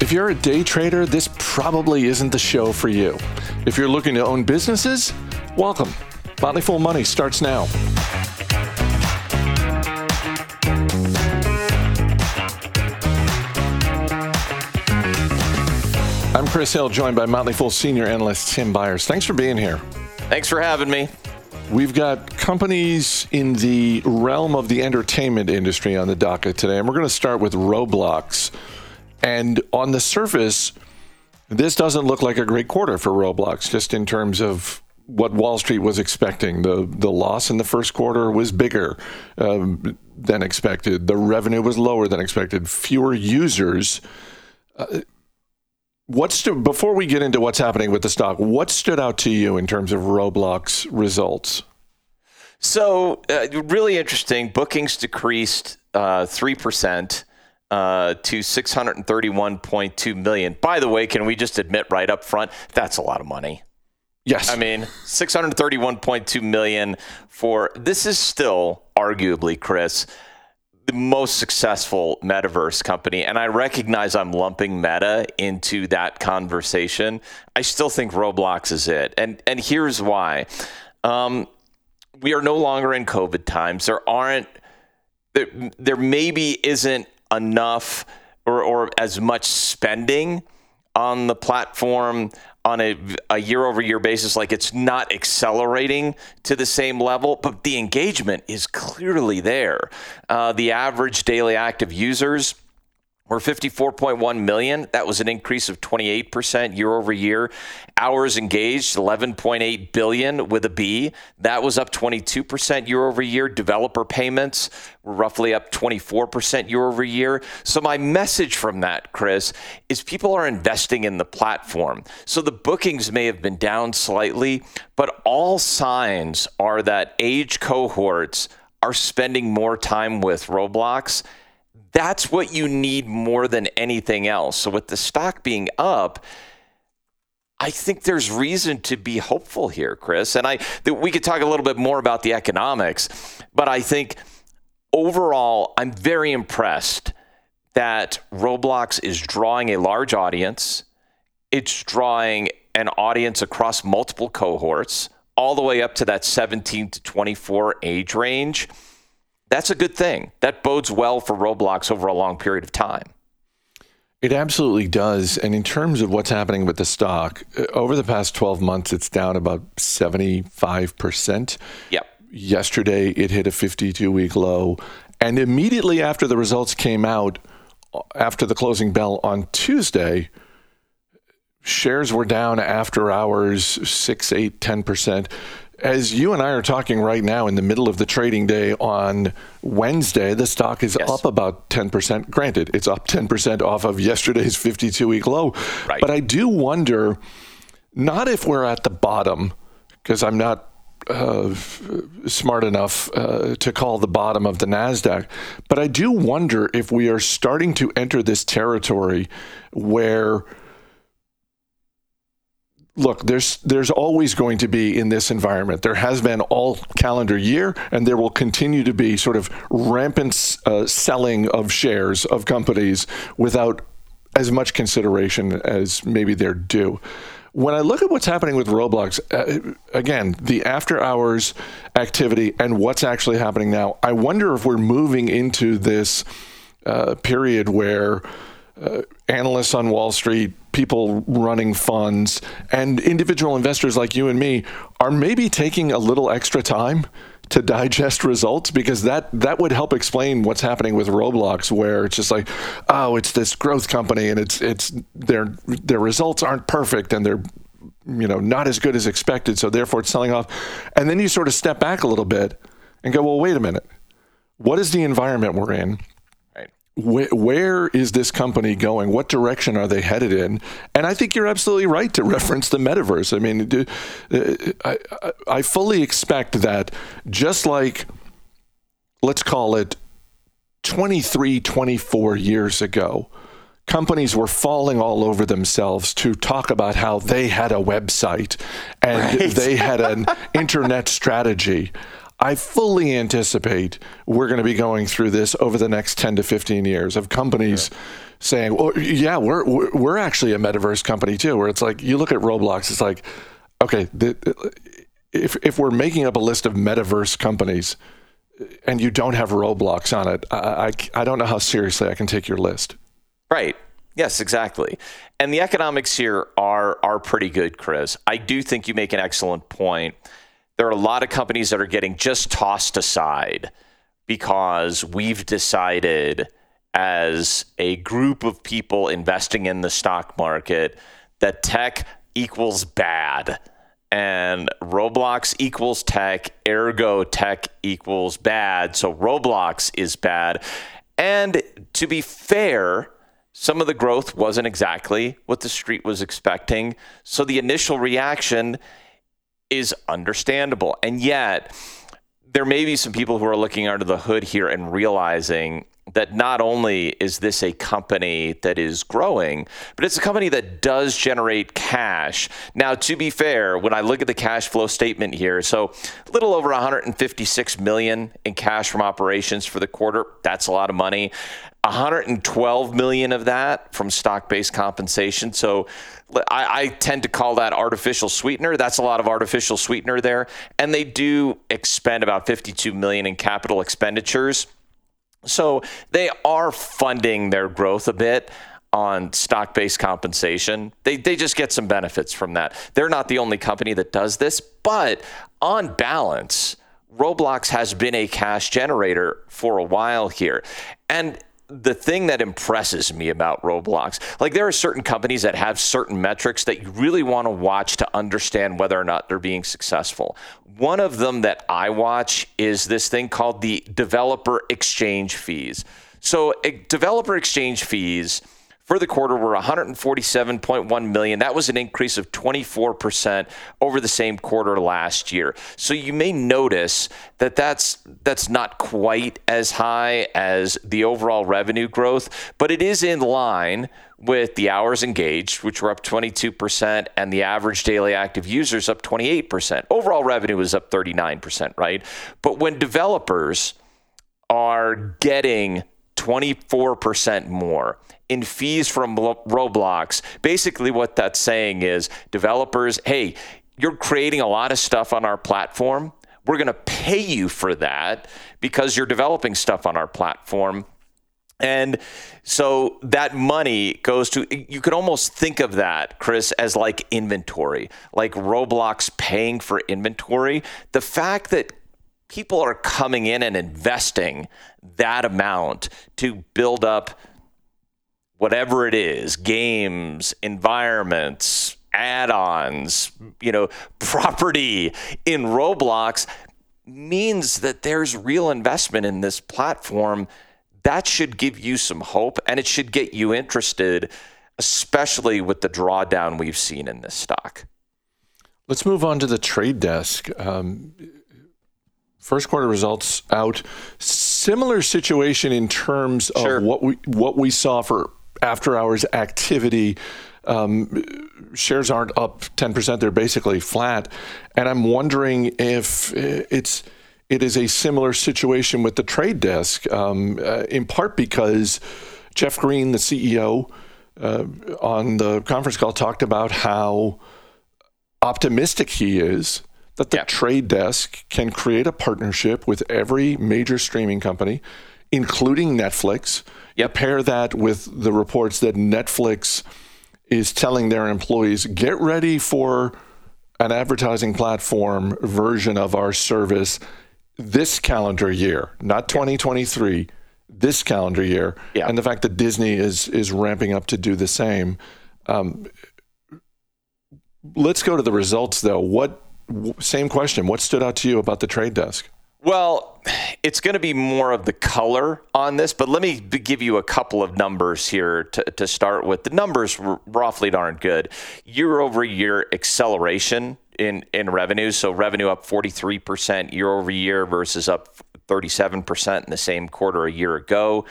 If you're a day trader, this probably isn't the show for you. If you're looking to own businesses, welcome. Motley Fool Money starts now. I'm Chris Hill, joined by Motley Fool senior analyst Tim Beyers. Thanks for being here. Thanks for having me. We've got companies in the realm of the entertainment industry on the docket today, and we're going to start with Roblox. And on the surface, this doesn't look like a great quarter for Roblox, just in terms of what Wall Street was expecting. The the loss in the first quarter was bigger um, than expected. The revenue was lower than expected. Fewer users. Uh, what stu- before we get into what's happening with the stock, what stood out to you in terms of Roblox results? So, uh, really interesting. Bookings decreased uh, three percent uh, to 631.2 million. By the way, can we just admit right up front that's a lot of money? Yes. I mean, 631.2 million for this is still arguably, Chris, the most successful metaverse company. And I recognize I'm lumping Meta into that conversation. I still think Roblox is it. And and here's why. Um, we are no longer in COVID times. There aren't there, there maybe isn't enough or, or as much spending on the platform on a, a year over year basis. Like it's not accelerating to the same level, but the engagement is clearly there. Uh, the average daily active users we're 54.1 million. That was an increase of 28% year over year. Hours engaged, 11.8 billion with a B. That was up 22% year over year. Developer payments were roughly up 24% year over year. So, my message from that, Chris, is people are investing in the platform. So, the bookings may have been down slightly, but all signs are that age cohorts are spending more time with Roblox that's what you need more than anything else. So with the stock being up, I think there's reason to be hopeful here, Chris. And I we could talk a little bit more about the economics, but I think overall I'm very impressed that Roblox is drawing a large audience. It's drawing an audience across multiple cohorts, all the way up to that 17 to 24 age range that's a good thing. That bodes well for Roblox over a long period of time. It absolutely does. And in terms of what's happening with the stock, uh, over the past 12 months, it's down about 75%. Yep. Yesterday, it hit a 52 week low. And immediately after the results came out, uh, after the closing bell on Tuesday, shares were down after hours 6, 8, 10% as you and I are talking right now in the middle of the trading day on Wednesday, the stock is yes. up about 10%. Granted, it's up 10% off of yesterday's 52 week low. Right. But I do wonder not if we're at the bottom, because I'm not uh, smart enough uh, to call the bottom of the NASDAQ, but I do wonder if we are starting to enter this territory where look, there's there's always going to be in this environment. There has been all calendar year, and there will continue to be sort of rampant uh, selling of shares of companies without as much consideration as maybe they're due. When I look at what's happening with Roblox, uh, again, the after hours activity and what's actually happening now, I wonder if we're moving into this uh, period where uh, analysts on Wall Street, people running funds, and individual investors like you and me are maybe taking a little extra time to digest results because that that would help explain what's happening with Roblox where it's just like oh it's this growth company and it's it's their their results aren't perfect and they're you know not as good as expected so therefore it's selling off. And then you sort of step back a little bit and go well wait a minute. What is the environment we're in where, where is this company going? What direction are they headed in? And I think you're absolutely right to reference the metaverse. I mean, uh, I, I fully expect that just like, let's call it 23, 24 years ago, companies were falling all over themselves to talk about how they had a website and right. they had an internet strategy. I fully anticipate we're going to be going through this over the next 10 to 15 years of companies saying, well, yeah, we're, we're actually a metaverse company too, where it's like, you look at Roblox, it's like, okay, the, if, if we're making up a list of metaverse companies and you don't have Roblox on it, I, I, I don't know how seriously I can take your list. Right. Yes, exactly. And the economics here are are pretty good, Chris. I do think you make an excellent point. There are a lot of companies that are getting just tossed aside because we've decided as a group of people investing in the stock market that tech equals bad and Roblox equals tech, ergo tech equals bad. So Roblox is bad. And to be fair, some of the growth wasn't exactly what the street was expecting. So the initial reaction is understandable. And yet, there may be some people who are looking under the hood here and realizing that not only is this a company that is growing, but it's a company that does generate cash. Now, to be fair, when I look at the cash flow statement here, so a little over 156 million in cash from operations for the quarter. That's a lot of money. 112 million of that from stock-based compensation. So I, I, tend to call that artificial sweetener. That's a lot of artificial sweetener there, and they do expend about 52 million in capital expenditures. So they are funding their growth a bit on stock based compensation. They, they just get some benefits from that. They're not the only company that does this, but on balance, Roblox has been a cash generator for a while here. And the thing that impresses me about Roblox, like there are certain companies that have certain metrics that you really want to watch to understand whether or not they're being successful. One of them that I watch is this thing called the developer exchange fees. So, developer exchange fees for the quarter were 147.1 million. That was an increase of 24% over the same quarter last year. So you may notice that that's that's not quite as high as the overall revenue growth, but it is in line with the hours engaged, which were up 22%, and the average daily active users up 28%. Overall revenue was up 39%, right? But when developers are getting 24% more in fees from Roblox. Basically, what that's saying is developers, hey, you're creating a lot of stuff on our platform. We're going to pay you for that because you're developing stuff on our platform. And so that money goes to, you could almost think of that, Chris, as like inventory, like Roblox paying for inventory. The fact that people are coming in and investing that amount to build up whatever it is games, environments, add ons, you know, property in Roblox means that there's real investment in this platform. That should give you some hope and it should get you interested, especially with the drawdown we've seen in this stock. Let's move on to the trade desk. Um, first quarter results out. Similar situation in terms of sure. what we what we saw for after hours activity. Um, shares aren't up 10%, they're basically flat. And I'm wondering if it's it is a similar situation with the trade desk, um, uh, in part because Jeff Green, the CEO, uh, on the conference call talked about how optimistic he is that the yeah. trade desk can create a partnership with every major streaming company, including Netflix, Yep. Pair that with the reports that Netflix is telling their employees, get ready for an advertising platform version of our service this calendar year, not 2023, this calendar year. Yeah. And the fact that Disney is is ramping up to do the same. Um, let's go to the results though. What same question, what stood out to you about the trade desk? Well, it's going to be more of the color on this, but let me give you a couple of numbers here to, to start with. The numbers roughly aren't good. Year over year acceleration in, in revenue. So revenue up 43% year over year versus up 37% in the same quarter a year ago.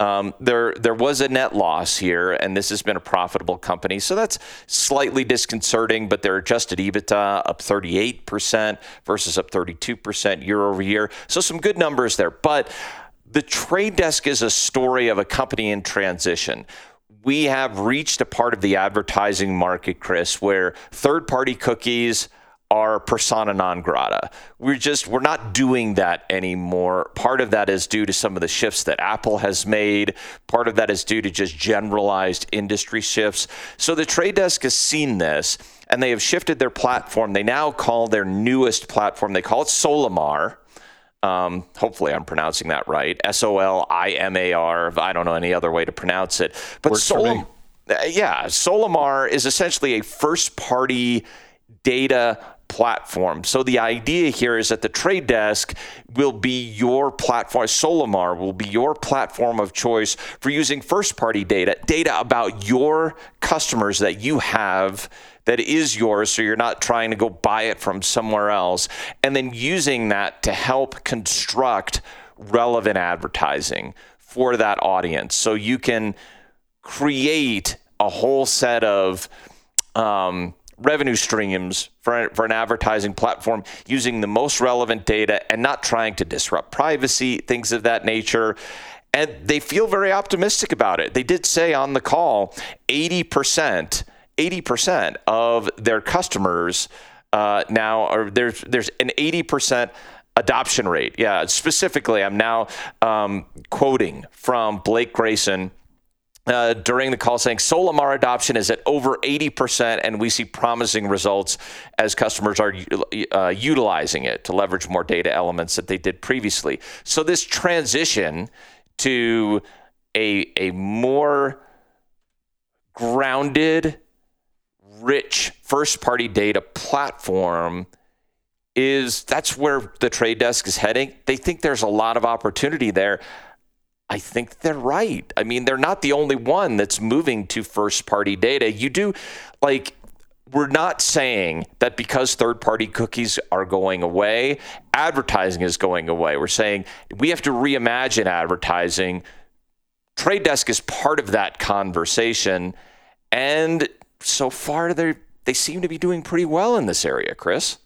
Um, there, there was a net loss here, and this has been a profitable company, so that's slightly disconcerting. But their adjusted EBITDA up 38% versus up 32% year over year, so some good numbers there. But the trade desk is a story of a company in transition. We have reached a part of the advertising market, Chris, where third party cookies are persona non grata. We're just we're not doing that anymore. Part of that is due to some of the shifts that Apple has made. Part of that is due to just generalized industry shifts. So the trade desk has seen this and they have shifted their platform. They now call their newest platform, they call it Solimar. Um, hopefully, I'm pronouncing that right. S O L I M A R. I don't know any other way to pronounce it. But Solimar, yeah, Solimar is essentially a first party data platform. So the idea here is that the trade desk will be your platform, Solimar will be your platform of choice for using first party data, data about your customers that you have that is yours so you're not trying to go buy it from somewhere else and then using that to help construct relevant advertising for that audience so you can create a whole set of um, revenue streams for, for an advertising platform using the most relevant data and not trying to disrupt privacy, things of that nature. And they feel very optimistic about it. They did say on the call 80%, 80% of their customers uh, now are there's there's an 80% adoption rate. Yeah, specifically, I'm now um, quoting from Blake Grayson uh, during the call saying Solimar adoption is at over 80%, and we see promising results as customers are uh, utilizing it to leverage more data elements that they did previously. So, this transition to a, a more grounded, rich first party data platform is that's where the trade desk is heading. They think there's a lot of opportunity there. I think they're right. I mean, they're not the only one that's moving to first party data. You do, like, we're not saying that because third party cookies are going away, advertising is going away. We're saying we have to reimagine advertising. Trade Desk is part of that conversation. And so far, they they seem to be doing pretty well in this area, Chris.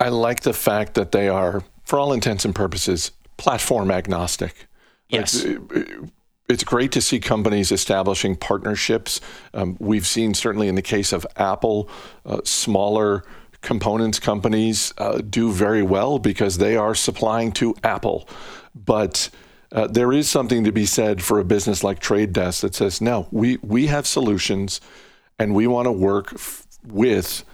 I like the fact that they are, for all intents and purposes, platform agnostic. Yes. It's, it's great to see companies establishing partnerships. Um, we've seen, certainly in the case of Apple, uh, smaller components companies uh, do very well because they are supplying to Apple. But uh, there is something to be said for a business like Trade Desk that says, no, we, we have solutions and we want to work f- with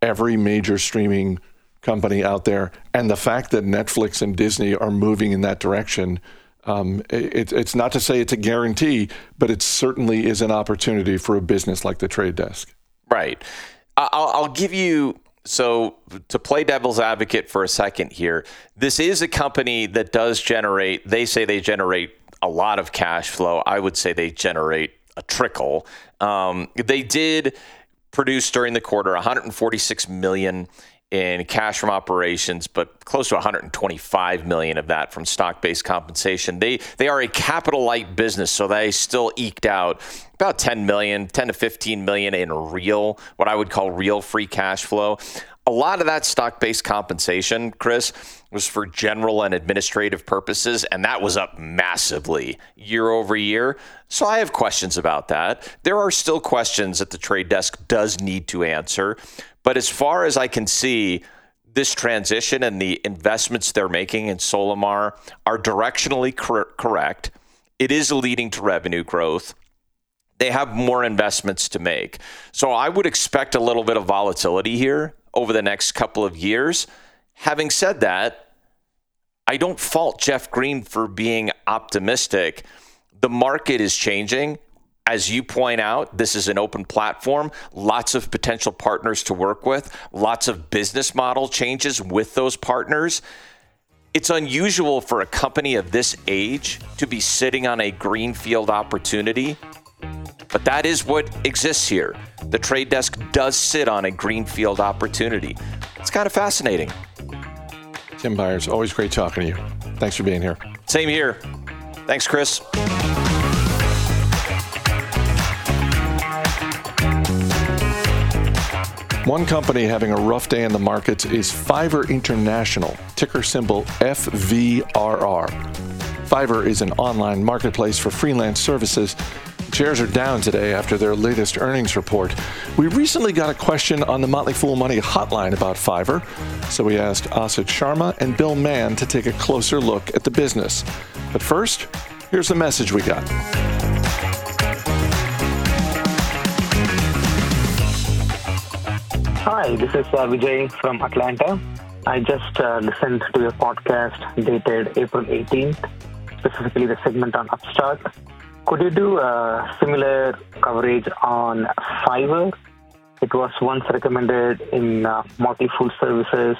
every major streaming company out there. And the fact that Netflix and Disney are moving in that direction um, it, it's not to say it's a guarantee, but it certainly is an opportunity for a business like the trade desk. Right. I'll, I'll give you so to play devil's advocate for a second here. This is a company that does generate. They say they generate a lot of cash flow. I would say they generate a trickle. Um, they did produce during the quarter 146 million in cash from operations, but close to 125 million of that from stock-based compensation. They they are a capital light business, so they still eked out about 10 million, 10 to 15 million in real, what I would call real free cash flow. A lot of that stock-based compensation, Chris, was for general and administrative purposes, and that was up massively year over year. So I have questions about that. There are still questions that the trade desk does need to answer. But as far as I can see, this transition and the investments they're making in Solimar are directionally cor- correct. It is leading to revenue growth. They have more investments to make. So I would expect a little bit of volatility here over the next couple of years. Having said that, I don't fault Jeff Green for being optimistic. The market is changing as you point out, this is an open platform, lots of potential partners to work with, lots of business model changes with those partners. It's unusual for a company of this age to be sitting on a greenfield opportunity, but that is what exists here. The trade desk does sit on a greenfield opportunity. It's kind of fascinating. Tim Beyers, always great talking to you. Thanks for being here. Same here. Thanks, Chris. One company having a rough day in the markets is Fiverr International, ticker symbol FVRR. Fiverr is an online marketplace for freelance services. Shares are down today after their latest earnings report. We recently got a question on the Motley Fool Money hotline about Fiverr, so we asked Asit Sharma and Bill Mann to take a closer look at the business. But first, here's the message we got. Hi, this is uh, Vijay from Atlanta. I just uh, listened to your podcast dated April 18th, specifically the segment on Upstart. Could you do a similar coverage on Fiverr? It was once recommended in uh, Fool Services,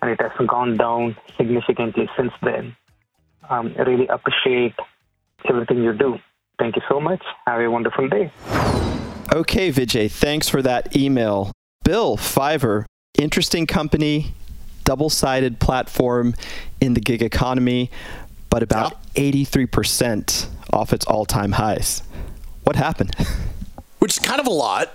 and it has gone down significantly since then. Um, I really appreciate everything you do. Thank you so much. Have a wonderful day. Okay, Vijay, thanks for that email. Bill, Fiverr, interesting company, double sided platform in the gig economy, but about 83% off its all time highs. What happened? Which is kind of a lot.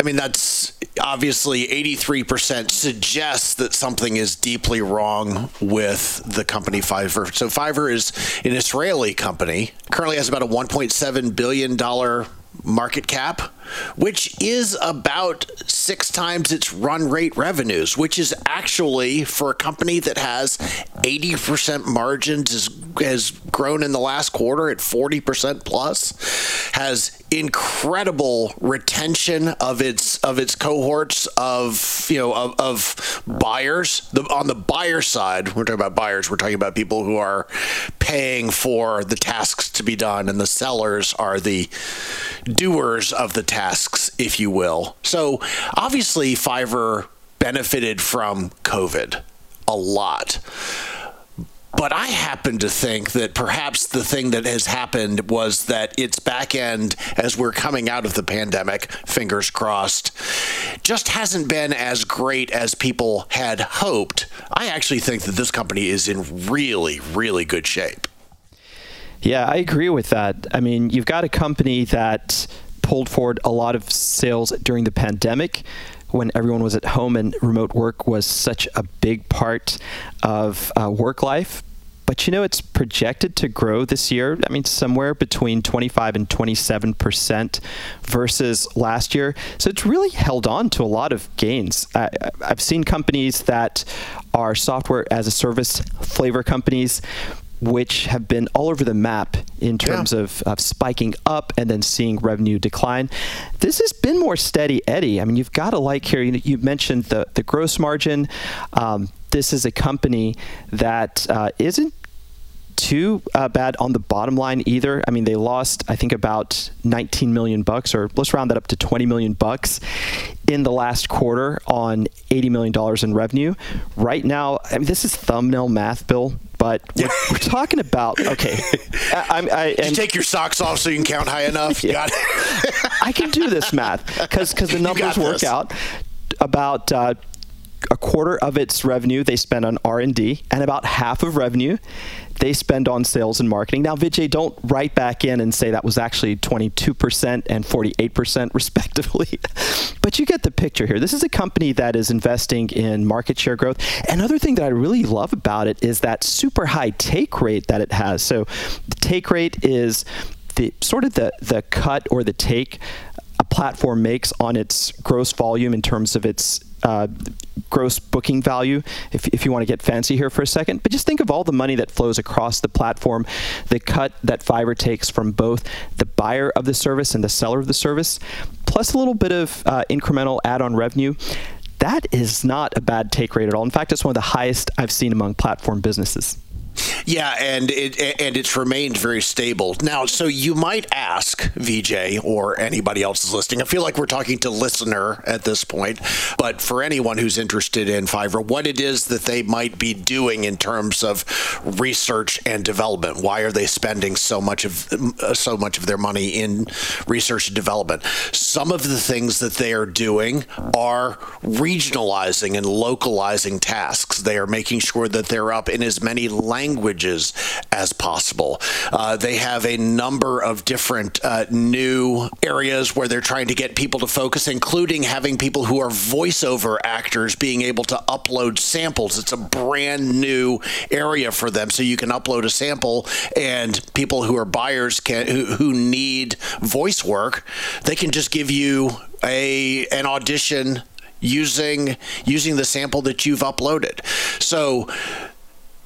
I mean, that's obviously 83% suggests that something is deeply wrong with the company Fiverr. So, Fiverr is an Israeli company, currently has about a $1.7 billion market cap, which is about six times its run rate revenues, which is actually for a company that has 80% margins, has, grown in the last quarter at 40% plus, has incredible retention of its of its cohorts of you know of, of buyers. The, on the buyer side, we're talking about buyers. We're talking about people who are paying for the tasks to be done, and the sellers are the doers of the tasks, if you will. So obviously, Fiverr benefited from COVID a lot. But I happen to think that perhaps the thing that has happened was that its back end, as we're coming out of the pandemic, fingers crossed, just hasn't been as great as people had hoped. I actually think that this company is in really, really good shape. Yeah, I agree with that. I mean, you've got a company that pulled forward a lot of sales during the pandemic when everyone was at home and remote work was such a big part of uh, work life. But you know, it's projected to grow this year. I mean, somewhere between 25 and 27 percent versus last year. So it's really held on to a lot of gains. I, I've seen companies that are software as a service flavor companies which have been all over the map in terms yeah. of, of, spiking up and then seeing revenue decline. This has been more steady Eddie. I mean, you've got to like here, you, you mentioned the, the gross margin. Um, this is a company that uh, not too uh, bad on the bottom line either. I mean, they lost, I think, about 19 million bucks, or let's round that up to 20 million bucks in the last quarter on 80 million dollars in revenue. Right now, I mean, this is thumbnail math, Bill but we're, we're, talking about okay. I, I, I take your socks off so you can count high enough. Yeah. I can do this math because because the numbers work out. About uh, a quarter of its revenue they spend on R&D and about half of revenue they spend on sales and marketing. Now, Vijay, don't write back in and say that was actually 22% and 48% respectively. but you get the picture here. This is a company that is investing in market share growth. Another thing that I really love about it is that super high take rate that it has. So the take rate is the sort of the the cut or the take a platform makes on its gross volume in terms of its uh, gross booking value, if, if you want to get fancy here for a second. But just think of all the money that flows across the platform, the cut that Fiverr takes from both the buyer of the service and the seller of the service, plus a little bit of uh, incremental add on revenue. That is not a bad take rate at all. In fact, it's one of the highest I've seen among platform businesses. Yeah, and it and it's remained very stable. Now, so you might ask Vijay or anybody else is listening. I feel like we're talking to listener at this point, but for anyone who's interested in Fiverr, what it is that they might be doing in terms of research and development. Why are they spending so much of so much of their money in research and development? Some of the things that they are doing are regionalizing and localizing tasks. They are making sure that they're up in as many languages as possible. Uh, they have a number of different uh, new areas where they're trying to get people to focus, including having people who are voiceover actors being able to upload samples. It's a brand new area for them. So you can upload a sample, and people who are buyers can who, who need voice work, they can just give you a an audition using using the sample that you've uploaded. So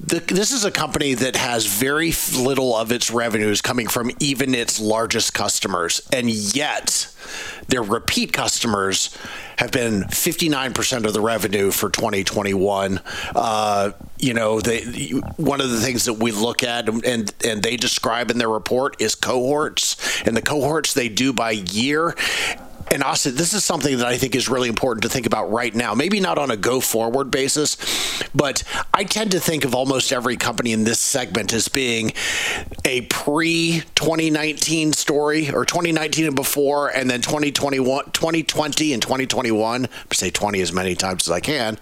the, this is a company that has very little of its revenues coming from even its largest customers, and yet their repeat customers have been 59% of the revenue for 2021. Uh, you know, they, one of the things that we look at and and they describe in their report is cohorts, and the cohorts they do by year and Asit, this is something that I think is really important to think about right now. Maybe not on a go forward basis, but I tend to think of almost every company in this segment as being a pre 2019 story or 2019 and before, and then 2021, 2020 and 2021. I say 20 as many times as I can,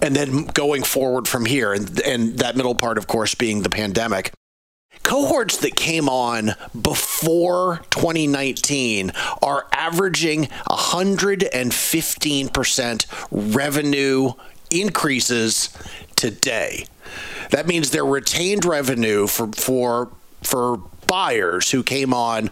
and then going forward from here, and, and that middle part, of course, being the pandemic cohorts that came on before 2019 are averaging 115% revenue increases today. That means their retained revenue for for for buyers who came on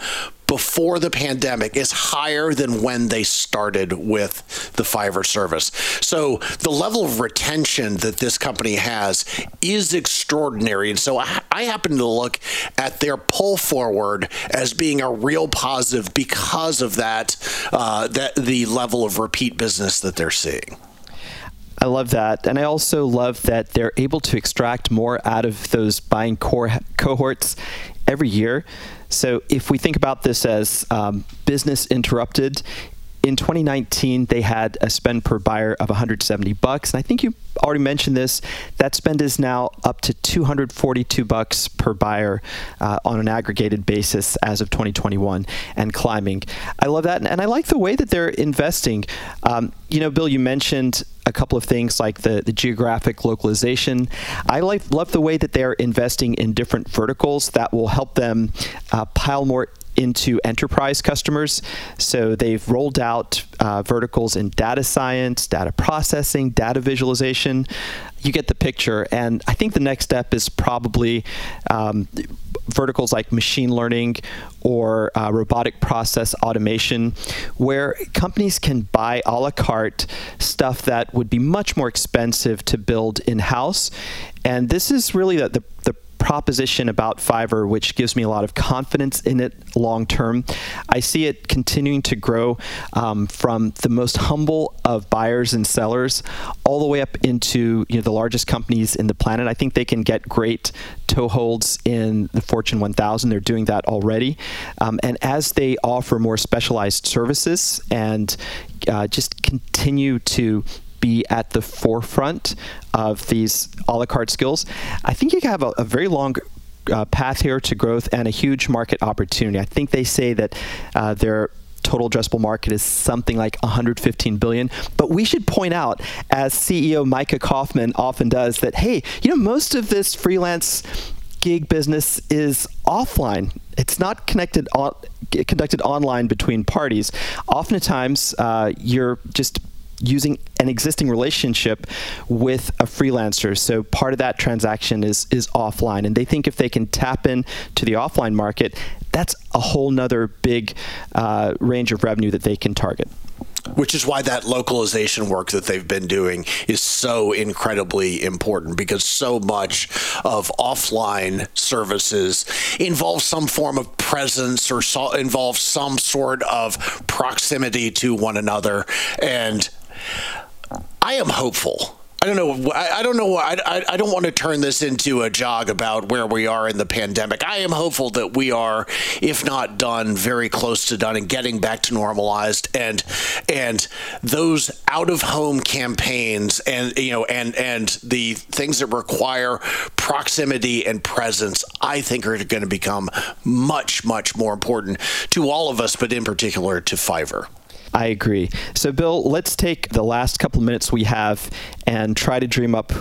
before the pandemic is higher than when they started with the Fiverr service. So the level of retention that this company has is extraordinary. And so I, I happen to look at their pull forward as being a real positive because of that, uh, that the level of repeat business that they're seeing. I love that. And I also love that they're able to extract more out of those buying core cohorts every year. So if we think about this as um, business interrupted, in 2019 they had a spend per buyer of 170 bucks, and I think you already mentioned this. That spend is now up to 242 bucks per buyer uh, on an aggregated basis as of 2021 and climbing. I love that, and I like the way that they're investing. Um, you know, Bill, you mentioned a couple of things like the, the geographic localization. I like, love the way that they're investing in different verticals that will help them uh, pile more into enterprise customers. So they've rolled out uh, verticals in data science, data processing, data visualization. You get the picture. And I think the next step is probably um, verticals like machine learning or uh, robotic process automation, where companies can buy a la carte stuff that would be much more expensive to build in house. And this is really the, the, the proposition about Fiverr, which gives me a lot of confidence in it long term. I see it continuing to grow um, from the most humble of buyers and sellers all the way up into you know, the largest companies in the planet. I think they can get great toeholds in the Fortune 1000. They're doing that already. Um, and as they offer more specialized services and uh, just continue to be at the forefront of these a la carte skills, I think you have a, a very long uh, path here to growth and a huge market opportunity. I think they say that uh, their total addressable market is something like 115 billion. But we should point out, as CEO Micha Kaufman often does, that hey, you know, most of this freelance gig business is offline. It's not connected on, conducted online between parties. Oftentimes, uh, you're just using an existing relationship with a freelancer. So part of that transaction is is offline, and they think if they can tap in to the offline market, that's a whole nother big uh, range of revenue that they can target. Which is why that localization work that they've been doing is so incredibly important because so much of offline services involves some form of presence or so, involves some sort of proximity to one another. And I am hopeful. I don't know. I, I don't know. I, I, I don't want to turn this into a jog about where we are in the pandemic. I am hopeful that we are, if not done, very close to done and getting back to normalized. And and those out of home campaigns and you know and and the things that require proximity and presence, I think are going to become much much more important to all of us, but in particular to Fiverr. I agree. So, Bill, let's take the last couple minutes we have and try to dream up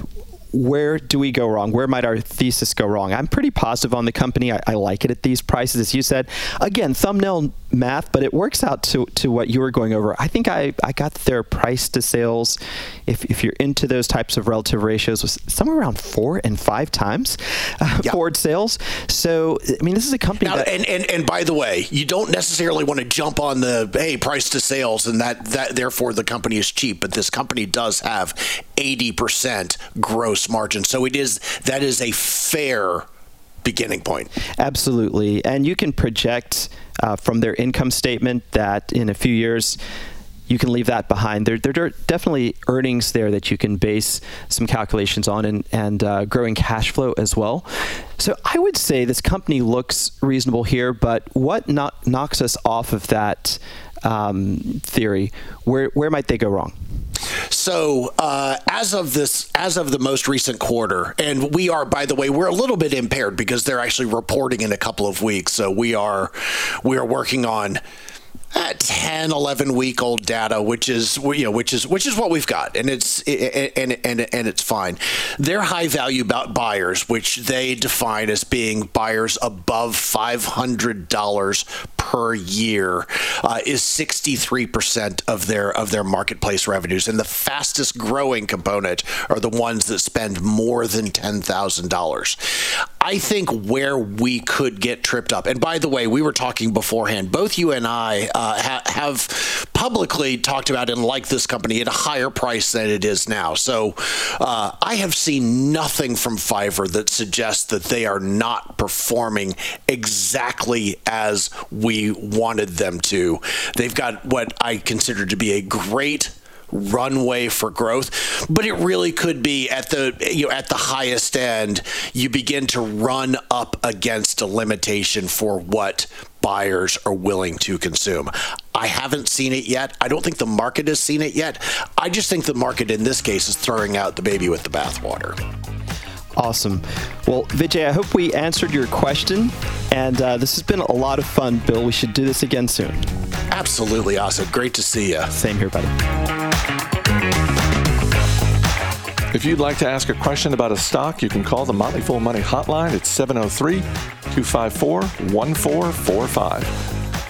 where do we go wrong? Where might our thesis go wrong? I'm pretty positive on the company. I, I, like it at these prices, as you said. Again, thumbnail math, but it works out to, to what you were going over. I think I, I got their price to sales, if, if you're into those types of relative ratios, was somewhere around four and five times uh, yep. forward sales. So, I mean, this is a company now, that. And, and, and by the way, you don't necessarily want to jump on the, hey, price to sales, and that, that therefore the company is cheap, but this company does have 80% gross margin. So it is, that is a fair beginning point. Absolutely. And you can project uh, from their income statement that in a few years, you can leave that behind. There, there are definitely earnings there that you can base some calculations on and, and uh, growing cash flow as well. So I would say this company looks reasonable here, but what knocks us off of that um, theory? Where, where might they go wrong? So uh, as of this, as of the most recent quarter, and we are, by the way, we're a little bit impaired because they're actually reporting in a couple of weeks. So we are, we are working on uh, 10 11 week old data which is you know which is which is what we've got and it's and and and it's fine they're high value about buyers which they define as being buyers above $500 per year uh, is 63% of their of their marketplace revenues. And the fastest growing component are the ones that spend more than $10,000 I think where we could get tripped up and by the way we were talking beforehand both you and I uh, ha- have publicly talked about and liked this company at a higher price than it is now. So uh, I have seen nothing from Fiverr that suggests that they are not performing exactly as we wanted them to. They've got what I consider to be a great runway for growth but it really could be at the you know at the highest end you begin to run up against a limitation for what buyers are willing to consume. I haven't seen it yet. I don't think the market has seen it yet. I just think the market in this case is throwing out the baby with the bathwater. Awesome. Well, Vijay, I hope we answered your question. And uh, this has been a lot of fun, Bill. We should do this again soon. Absolutely, awesome. Great to see you. Same here, buddy. If you'd like to ask a question about a stock, you can call the Motley Fool Money hotline at 703 254 1445.